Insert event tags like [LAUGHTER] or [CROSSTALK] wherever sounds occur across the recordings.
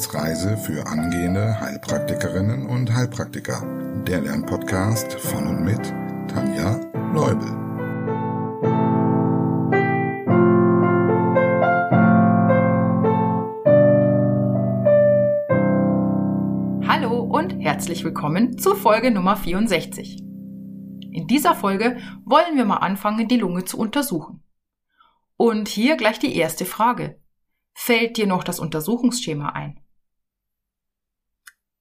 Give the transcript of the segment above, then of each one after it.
Wissensreise für angehende Heilpraktikerinnen und Heilpraktiker. Der Lernpodcast von und mit Tanja Leubel. Hallo und herzlich willkommen zu Folge Nummer 64. In dieser Folge wollen wir mal anfangen, die Lunge zu untersuchen. Und hier gleich die erste Frage. Fällt dir noch das Untersuchungsschema ein?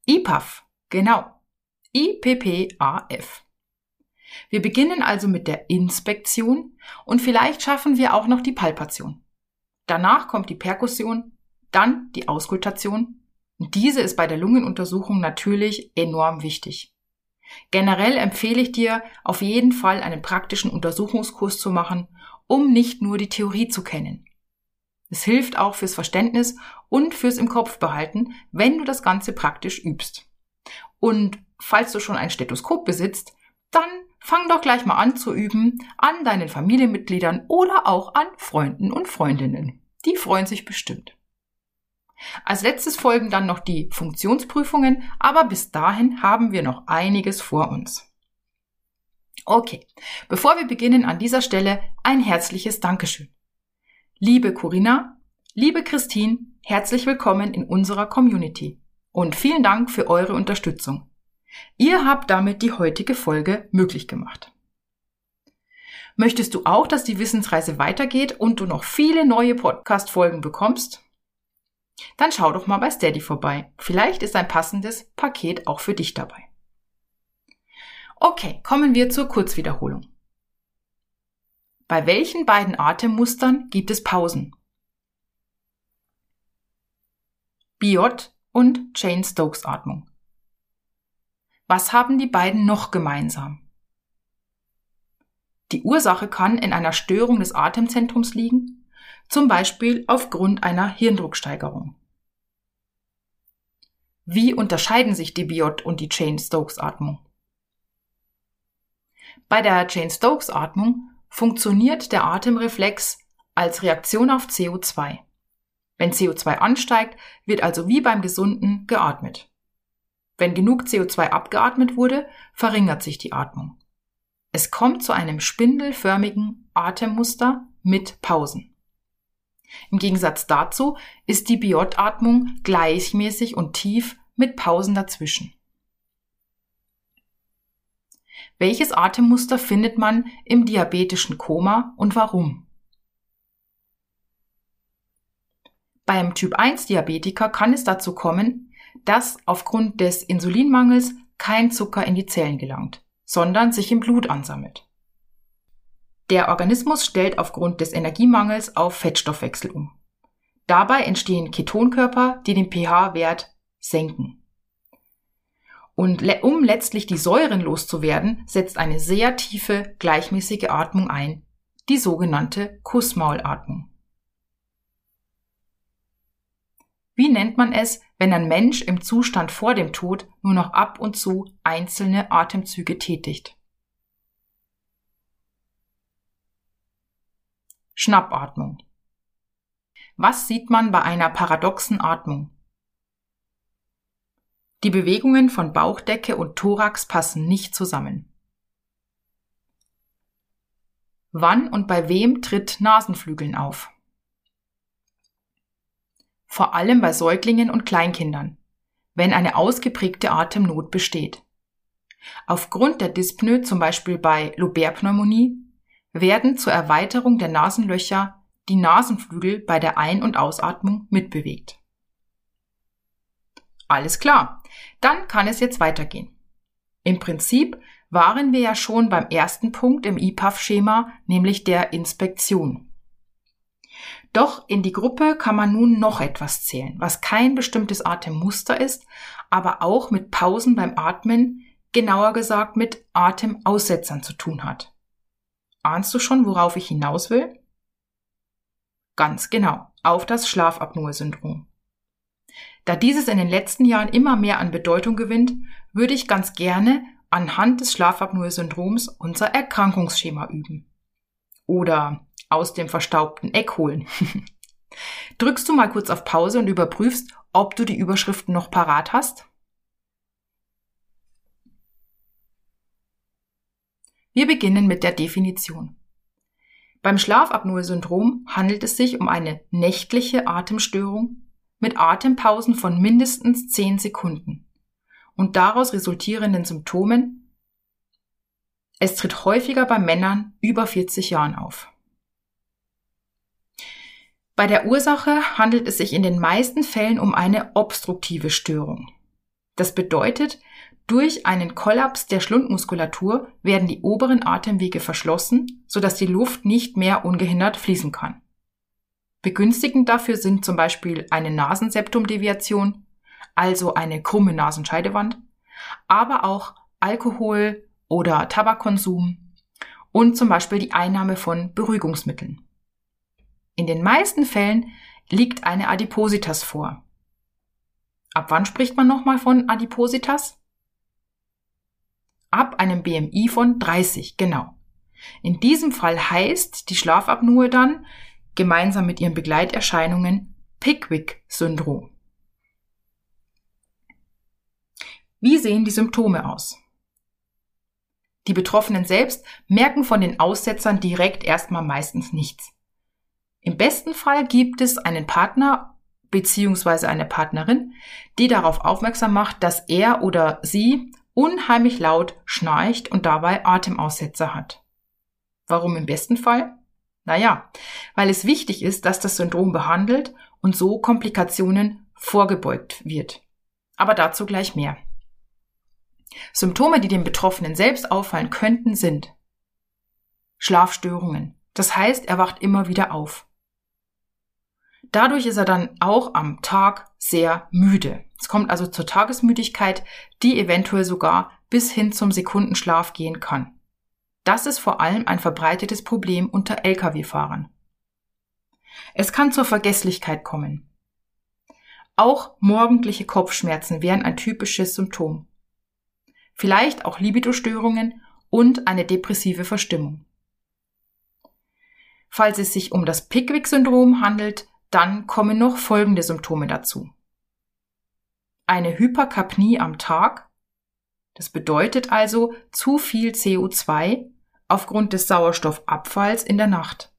IPAF, genau. IPPAF. Wir beginnen also mit der Inspektion und vielleicht schaffen wir auch noch die Palpation. Danach kommt die Perkussion, dann die Auskultation. Diese ist bei der Lungenuntersuchung natürlich enorm wichtig. Generell empfehle ich dir, auf jeden Fall einen praktischen Untersuchungskurs zu machen, um nicht nur die Theorie zu kennen. Es hilft auch fürs Verständnis und fürs im Kopf behalten, wenn du das Ganze praktisch übst. Und falls du schon ein Stethoskop besitzt, dann fang doch gleich mal an zu üben an deinen Familienmitgliedern oder auch an Freunden und Freundinnen. Die freuen sich bestimmt. Als letztes folgen dann noch die Funktionsprüfungen, aber bis dahin haben wir noch einiges vor uns. Okay, bevor wir beginnen an dieser Stelle ein herzliches Dankeschön. Liebe Corinna, liebe Christine, herzlich willkommen in unserer Community und vielen Dank für eure Unterstützung. Ihr habt damit die heutige Folge möglich gemacht. Möchtest du auch, dass die Wissensreise weitergeht und du noch viele neue Podcast-Folgen bekommst? Dann schau doch mal bei Steady vorbei. Vielleicht ist ein passendes Paket auch für dich dabei. Okay, kommen wir zur Kurzwiederholung. Bei welchen beiden Atemmustern gibt es Pausen? Biot und Jane-Stokes Atmung. Was haben die beiden noch gemeinsam? Die Ursache kann in einer Störung des Atemzentrums liegen, zum Beispiel aufgrund einer Hirndrucksteigerung. Wie unterscheiden sich die Biot und die Jane-Stokes Atmung? Bei der Jane-Stokes Atmung funktioniert der Atemreflex als Reaktion auf CO2. Wenn CO2 ansteigt, wird also wie beim Gesunden geatmet. Wenn genug CO2 abgeatmet wurde, verringert sich die Atmung. Es kommt zu einem spindelförmigen Atemmuster mit Pausen. Im Gegensatz dazu ist die Biot-Atmung gleichmäßig und tief mit Pausen dazwischen. Welches Atemmuster findet man im diabetischen Koma und warum? Beim Typ 1 Diabetiker kann es dazu kommen, dass aufgrund des Insulinmangels kein Zucker in die Zellen gelangt, sondern sich im Blut ansammelt. Der Organismus stellt aufgrund des Energiemangels auf Fettstoffwechsel um. Dabei entstehen Ketonkörper, die den pH-Wert senken. Und um letztlich die Säuren loszuwerden, setzt eine sehr tiefe, gleichmäßige Atmung ein, die sogenannte Kussmaulatmung. Wie nennt man es, wenn ein Mensch im Zustand vor dem Tod nur noch ab und zu einzelne Atemzüge tätigt? Schnappatmung. Was sieht man bei einer paradoxen Atmung? Die Bewegungen von Bauchdecke und Thorax passen nicht zusammen. Wann und bei wem tritt Nasenflügeln auf? Vor allem bei Säuglingen und Kleinkindern, wenn eine ausgeprägte Atemnot besteht. Aufgrund der Dyspnoe, zum Beispiel bei Loberpneumonie, werden zur Erweiterung der Nasenlöcher die Nasenflügel bei der Ein- und Ausatmung mitbewegt. Alles klar, dann kann es jetzt weitergehen. Im Prinzip waren wir ja schon beim ersten Punkt im IPAF-Schema, nämlich der Inspektion. Doch in die Gruppe kann man nun noch etwas zählen, was kein bestimmtes Atemmuster ist, aber auch mit Pausen beim Atmen, genauer gesagt mit Atemaussetzern zu tun hat. Ahnst du schon, worauf ich hinaus will? Ganz genau, auf das Schlafapnoe-Syndrom. Da dieses in den letzten Jahren immer mehr an Bedeutung gewinnt, würde ich ganz gerne anhand des Schlafapnoe-Syndroms unser Erkrankungsschema üben. Oder aus dem verstaubten Eck holen. [LAUGHS] Drückst du mal kurz auf Pause und überprüfst, ob du die Überschriften noch parat hast? Wir beginnen mit der Definition. Beim Schlafapnoe-Syndrom handelt es sich um eine nächtliche Atemstörung mit Atempausen von mindestens 10 Sekunden und daraus resultierenden Symptomen. Es tritt häufiger bei Männern über 40 Jahren auf. Bei der Ursache handelt es sich in den meisten Fällen um eine obstruktive Störung. Das bedeutet, durch einen Kollaps der Schlundmuskulatur werden die oberen Atemwege verschlossen, sodass die Luft nicht mehr ungehindert fließen kann. Begünstigend dafür sind zum Beispiel eine Nasenseptumdeviation, also eine krumme Nasenscheidewand, aber auch Alkohol oder Tabakkonsum und zum Beispiel die Einnahme von Beruhigungsmitteln. In den meisten Fällen liegt eine Adipositas vor. Ab wann spricht man nochmal von Adipositas? Ab einem BMI von 30, genau. In diesem Fall heißt die Schlafapnoe dann, gemeinsam mit ihren Begleiterscheinungen, Pickwick-Syndrom. Wie sehen die Symptome aus? Die Betroffenen selbst merken von den Aussetzern direkt erstmal meistens nichts. Im besten Fall gibt es einen Partner bzw. eine Partnerin, die darauf aufmerksam macht, dass er oder sie unheimlich laut schnarcht und dabei Atemaussetzer hat. Warum im besten Fall? Naja, weil es wichtig ist, dass das Syndrom behandelt und so Komplikationen vorgebeugt wird. Aber dazu gleich mehr. Symptome, die dem Betroffenen selbst auffallen könnten, sind Schlafstörungen. Das heißt, er wacht immer wieder auf. Dadurch ist er dann auch am Tag sehr müde. Es kommt also zur Tagesmüdigkeit, die eventuell sogar bis hin zum Sekundenschlaf gehen kann. Das ist vor allem ein verbreitetes Problem unter Lkw-Fahrern. Es kann zur Vergesslichkeit kommen. Auch morgendliche Kopfschmerzen wären ein typisches Symptom. Vielleicht auch Libidostörungen und eine depressive Verstimmung. Falls es sich um das Pickwick-Syndrom handelt, dann kommen noch folgende Symptome dazu. Eine Hyperkapnie am Tag, das bedeutet also zu viel CO2 aufgrund des Sauerstoffabfalls in der Nacht.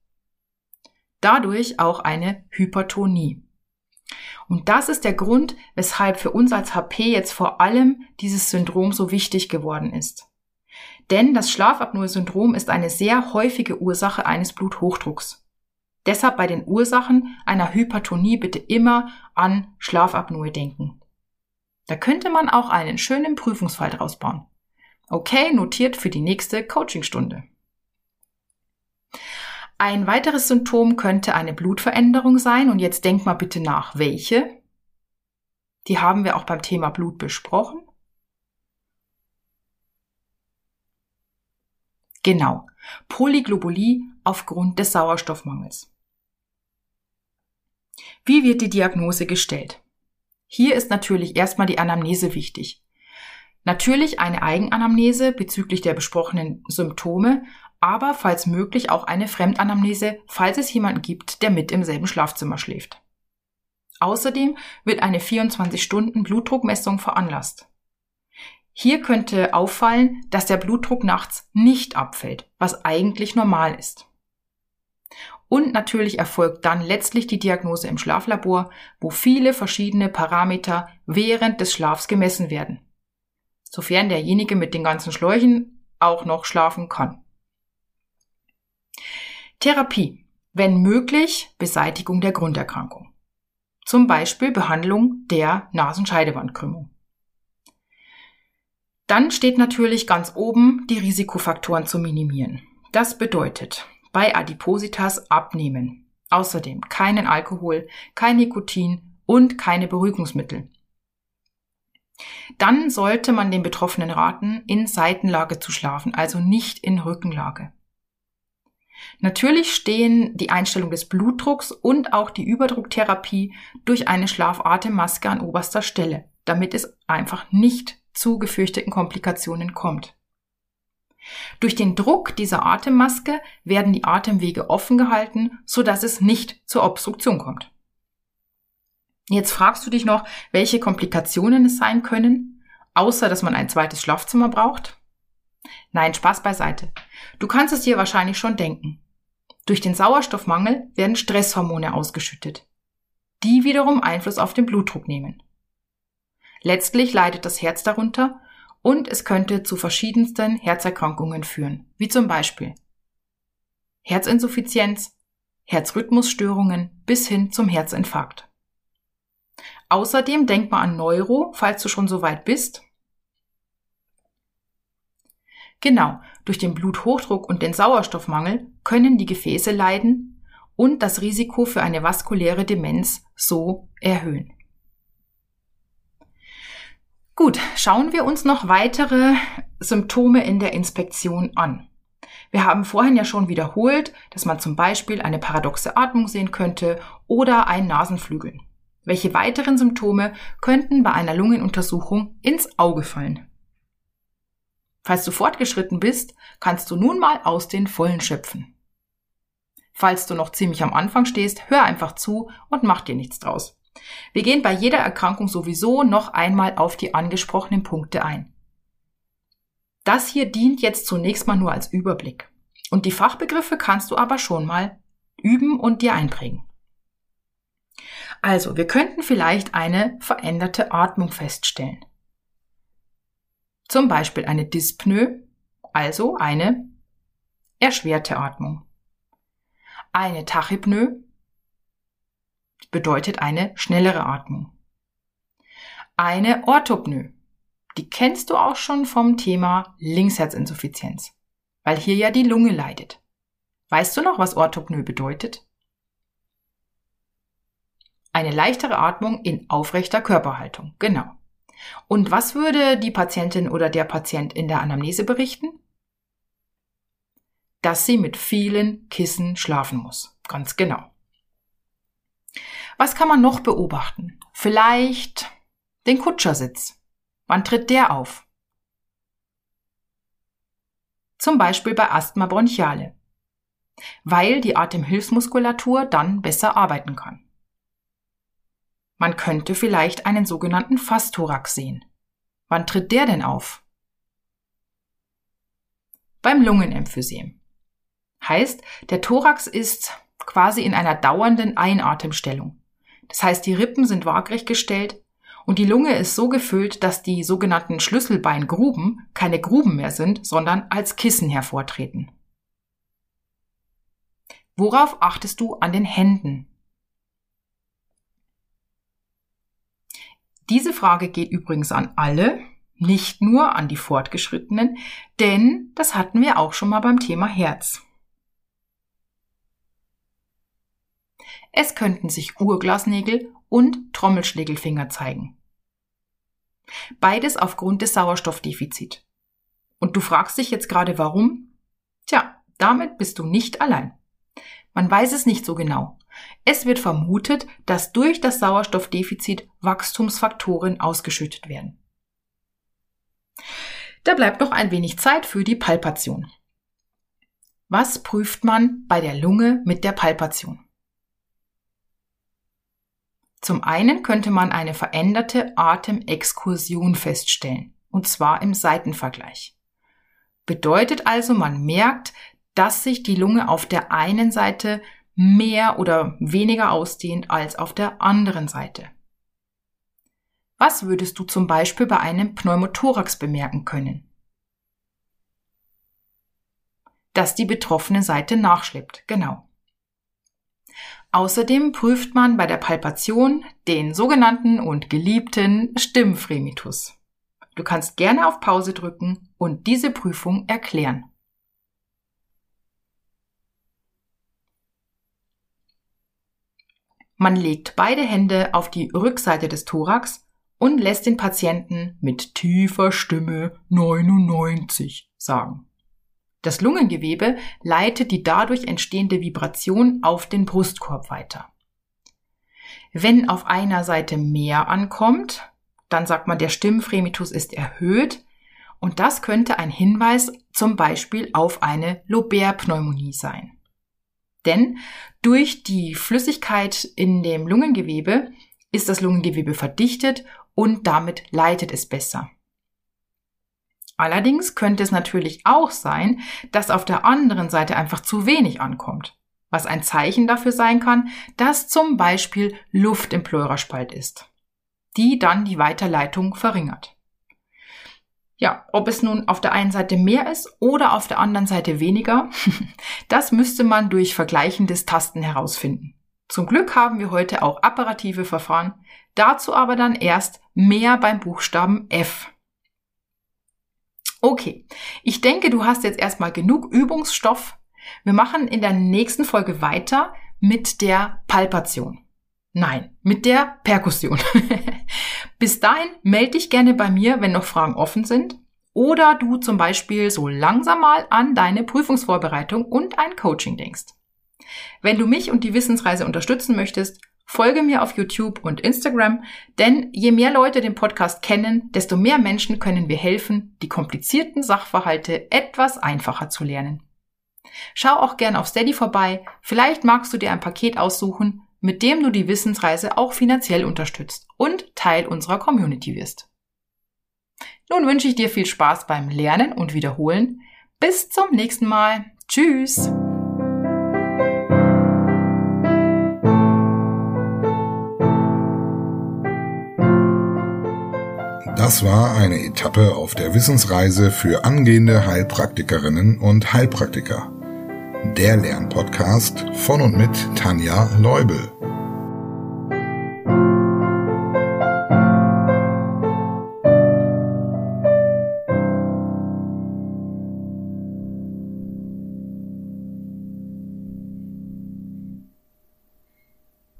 Dadurch auch eine Hypertonie. Und das ist der Grund, weshalb für uns als HP jetzt vor allem dieses Syndrom so wichtig geworden ist. Denn das Schlafapnoe-Syndrom ist eine sehr häufige Ursache eines Bluthochdrucks. Deshalb bei den Ursachen einer Hypertonie bitte immer an Schlafapnoe denken. Da könnte man auch einen schönen Prüfungsfall draus bauen. Okay, notiert für die nächste Coachingstunde. Ein weiteres Symptom könnte eine Blutveränderung sein und jetzt denkt mal bitte nach, welche? Die haben wir auch beim Thema Blut besprochen. Genau, Polyglobulie aufgrund des Sauerstoffmangels. Wie wird die Diagnose gestellt? Hier ist natürlich erstmal die Anamnese wichtig. Natürlich eine Eigenanamnese bezüglich der besprochenen Symptome, aber falls möglich auch eine Fremdanamnese, falls es jemanden gibt, der mit im selben Schlafzimmer schläft. Außerdem wird eine 24-Stunden-Blutdruckmessung veranlasst. Hier könnte auffallen, dass der Blutdruck nachts nicht abfällt, was eigentlich normal ist. Und natürlich erfolgt dann letztlich die Diagnose im Schlaflabor, wo viele verschiedene Parameter während des Schlafs gemessen werden. Sofern derjenige mit den ganzen Schläuchen auch noch schlafen kann. Therapie. Wenn möglich, Beseitigung der Grunderkrankung. Zum Beispiel Behandlung der Nasenscheidewandkrümmung. Dann steht natürlich ganz oben, die Risikofaktoren zu minimieren. Das bedeutet, bei Adipositas abnehmen. Außerdem keinen Alkohol, kein Nikotin und keine Beruhigungsmittel. Dann sollte man den Betroffenen raten, in Seitenlage zu schlafen, also nicht in Rückenlage. Natürlich stehen die Einstellung des Blutdrucks und auch die Überdrucktherapie durch eine Schlafatemmaske an oberster Stelle, damit es einfach nicht zu gefürchteten Komplikationen kommt. Durch den Druck dieser Atemmaske werden die Atemwege offen gehalten, so dass es nicht zur Obstruktion kommt. Jetzt fragst du dich noch, welche Komplikationen es sein können, außer dass man ein zweites Schlafzimmer braucht? Nein, Spaß beiseite. Du kannst es dir wahrscheinlich schon denken. Durch den Sauerstoffmangel werden Stresshormone ausgeschüttet, die wiederum Einfluss auf den Blutdruck nehmen. Letztlich leidet das Herz darunter und es könnte zu verschiedensten Herzerkrankungen führen, wie zum Beispiel Herzinsuffizienz, Herzrhythmusstörungen bis hin zum Herzinfarkt. Außerdem denk mal an Neuro, falls du schon so weit bist. Genau, durch den Bluthochdruck und den Sauerstoffmangel können die Gefäße leiden und das Risiko für eine vaskuläre Demenz so erhöhen. Gut, schauen wir uns noch weitere Symptome in der Inspektion an. Wir haben vorhin ja schon wiederholt, dass man zum Beispiel eine paradoxe Atmung sehen könnte oder ein Nasenflügeln. Welche weiteren Symptome könnten bei einer Lungenuntersuchung ins Auge fallen? Falls du fortgeschritten bist, kannst du nun mal aus den Vollen schöpfen. Falls du noch ziemlich am Anfang stehst, hör einfach zu und mach dir nichts draus. Wir gehen bei jeder Erkrankung sowieso noch einmal auf die angesprochenen Punkte ein. Das hier dient jetzt zunächst mal nur als Überblick. Und die Fachbegriffe kannst du aber schon mal üben und dir einprägen. Also, wir könnten vielleicht eine veränderte Atmung feststellen. Zum Beispiel eine Dyspnoe, also eine erschwerte Atmung. Eine Tachypnoe bedeutet eine schnellere Atmung. Eine Orthopnoe, die kennst du auch schon vom Thema Linksherzinsuffizienz, weil hier ja die Lunge leidet. Weißt du noch, was Orthopnoe bedeutet? Eine leichtere Atmung in aufrechter Körperhaltung, genau. Und was würde die Patientin oder der Patient in der Anamnese berichten? Dass sie mit vielen Kissen schlafen muss. Ganz genau. Was kann man noch beobachten? Vielleicht den Kutschersitz. Wann tritt der auf? Zum Beispiel bei Asthma bronchiale, weil die Atemhilfsmuskulatur dann besser arbeiten kann. Man könnte vielleicht einen sogenannten Fastthorax sehen. Wann tritt der denn auf? Beim Lungenemphysem. Heißt, der Thorax ist quasi in einer dauernden Einatemstellung. Das heißt, die Rippen sind waagrecht gestellt und die Lunge ist so gefüllt, dass die sogenannten Schlüsselbeingruben keine Gruben mehr sind, sondern als Kissen hervortreten. Worauf achtest du an den Händen? Diese Frage geht übrigens an alle, nicht nur an die Fortgeschrittenen, denn das hatten wir auch schon mal beim Thema Herz. Es könnten sich Urglasnägel und Trommelschlägelfinger zeigen. Beides aufgrund des Sauerstoffdefizits. Und du fragst dich jetzt gerade warum? Tja, damit bist du nicht allein. Man weiß es nicht so genau. Es wird vermutet, dass durch das Sauerstoffdefizit Wachstumsfaktoren ausgeschüttet werden. Da bleibt noch ein wenig Zeit für die Palpation. Was prüft man bei der Lunge mit der Palpation? Zum einen könnte man eine veränderte Atemexkursion feststellen, und zwar im Seitenvergleich. Bedeutet also, man merkt, dass sich die Lunge auf der einen Seite mehr oder weniger ausdehnt als auf der anderen Seite. Was würdest du zum Beispiel bei einem Pneumothorax bemerken können? Dass die betroffene Seite nachschleppt, genau. Außerdem prüft man bei der Palpation den sogenannten und geliebten Stimmfremitus. Du kannst gerne auf Pause drücken und diese Prüfung erklären. Man legt beide Hände auf die Rückseite des Thorax und lässt den Patienten mit tiefer Stimme 99 sagen. Das Lungengewebe leitet die dadurch entstehende Vibration auf den Brustkorb weiter. Wenn auf einer Seite mehr ankommt, dann sagt man, der Stimmfremitus ist erhöht und das könnte ein Hinweis zum Beispiel auf eine Lobärpneumonie sein. Denn durch die Flüssigkeit in dem Lungengewebe ist das Lungengewebe verdichtet und damit leitet es besser. Allerdings könnte es natürlich auch sein, dass auf der anderen Seite einfach zu wenig ankommt, was ein Zeichen dafür sein kann, dass zum Beispiel Luft im Pleuraspalt ist, die dann die Weiterleitung verringert. Ja, ob es nun auf der einen Seite mehr ist oder auf der anderen Seite weniger, [LAUGHS] das müsste man durch vergleichendes Tasten herausfinden. Zum Glück haben wir heute auch apparative Verfahren, dazu aber dann erst mehr beim Buchstaben F. Okay, ich denke, du hast jetzt erstmal genug Übungsstoff. Wir machen in der nächsten Folge weiter mit der Palpation. Nein, mit der Perkussion. [LAUGHS] Bis dahin melde dich gerne bei mir, wenn noch Fragen offen sind oder du zum Beispiel so langsam mal an deine Prüfungsvorbereitung und ein Coaching denkst. Wenn du mich und die Wissensreise unterstützen möchtest, folge mir auf YouTube und Instagram, denn je mehr Leute den Podcast kennen, desto mehr Menschen können wir helfen, die komplizierten Sachverhalte etwas einfacher zu lernen. Schau auch gern auf Steady vorbei, vielleicht magst du dir ein Paket aussuchen, mit dem du die Wissensreise auch finanziell unterstützt und Teil unserer Community wirst. Nun wünsche ich dir viel Spaß beim Lernen und Wiederholen. Bis zum nächsten Mal. Tschüss. Das war eine Etappe auf der Wissensreise für angehende Heilpraktikerinnen und Heilpraktiker der Lernpodcast von und mit Tanja Leubel.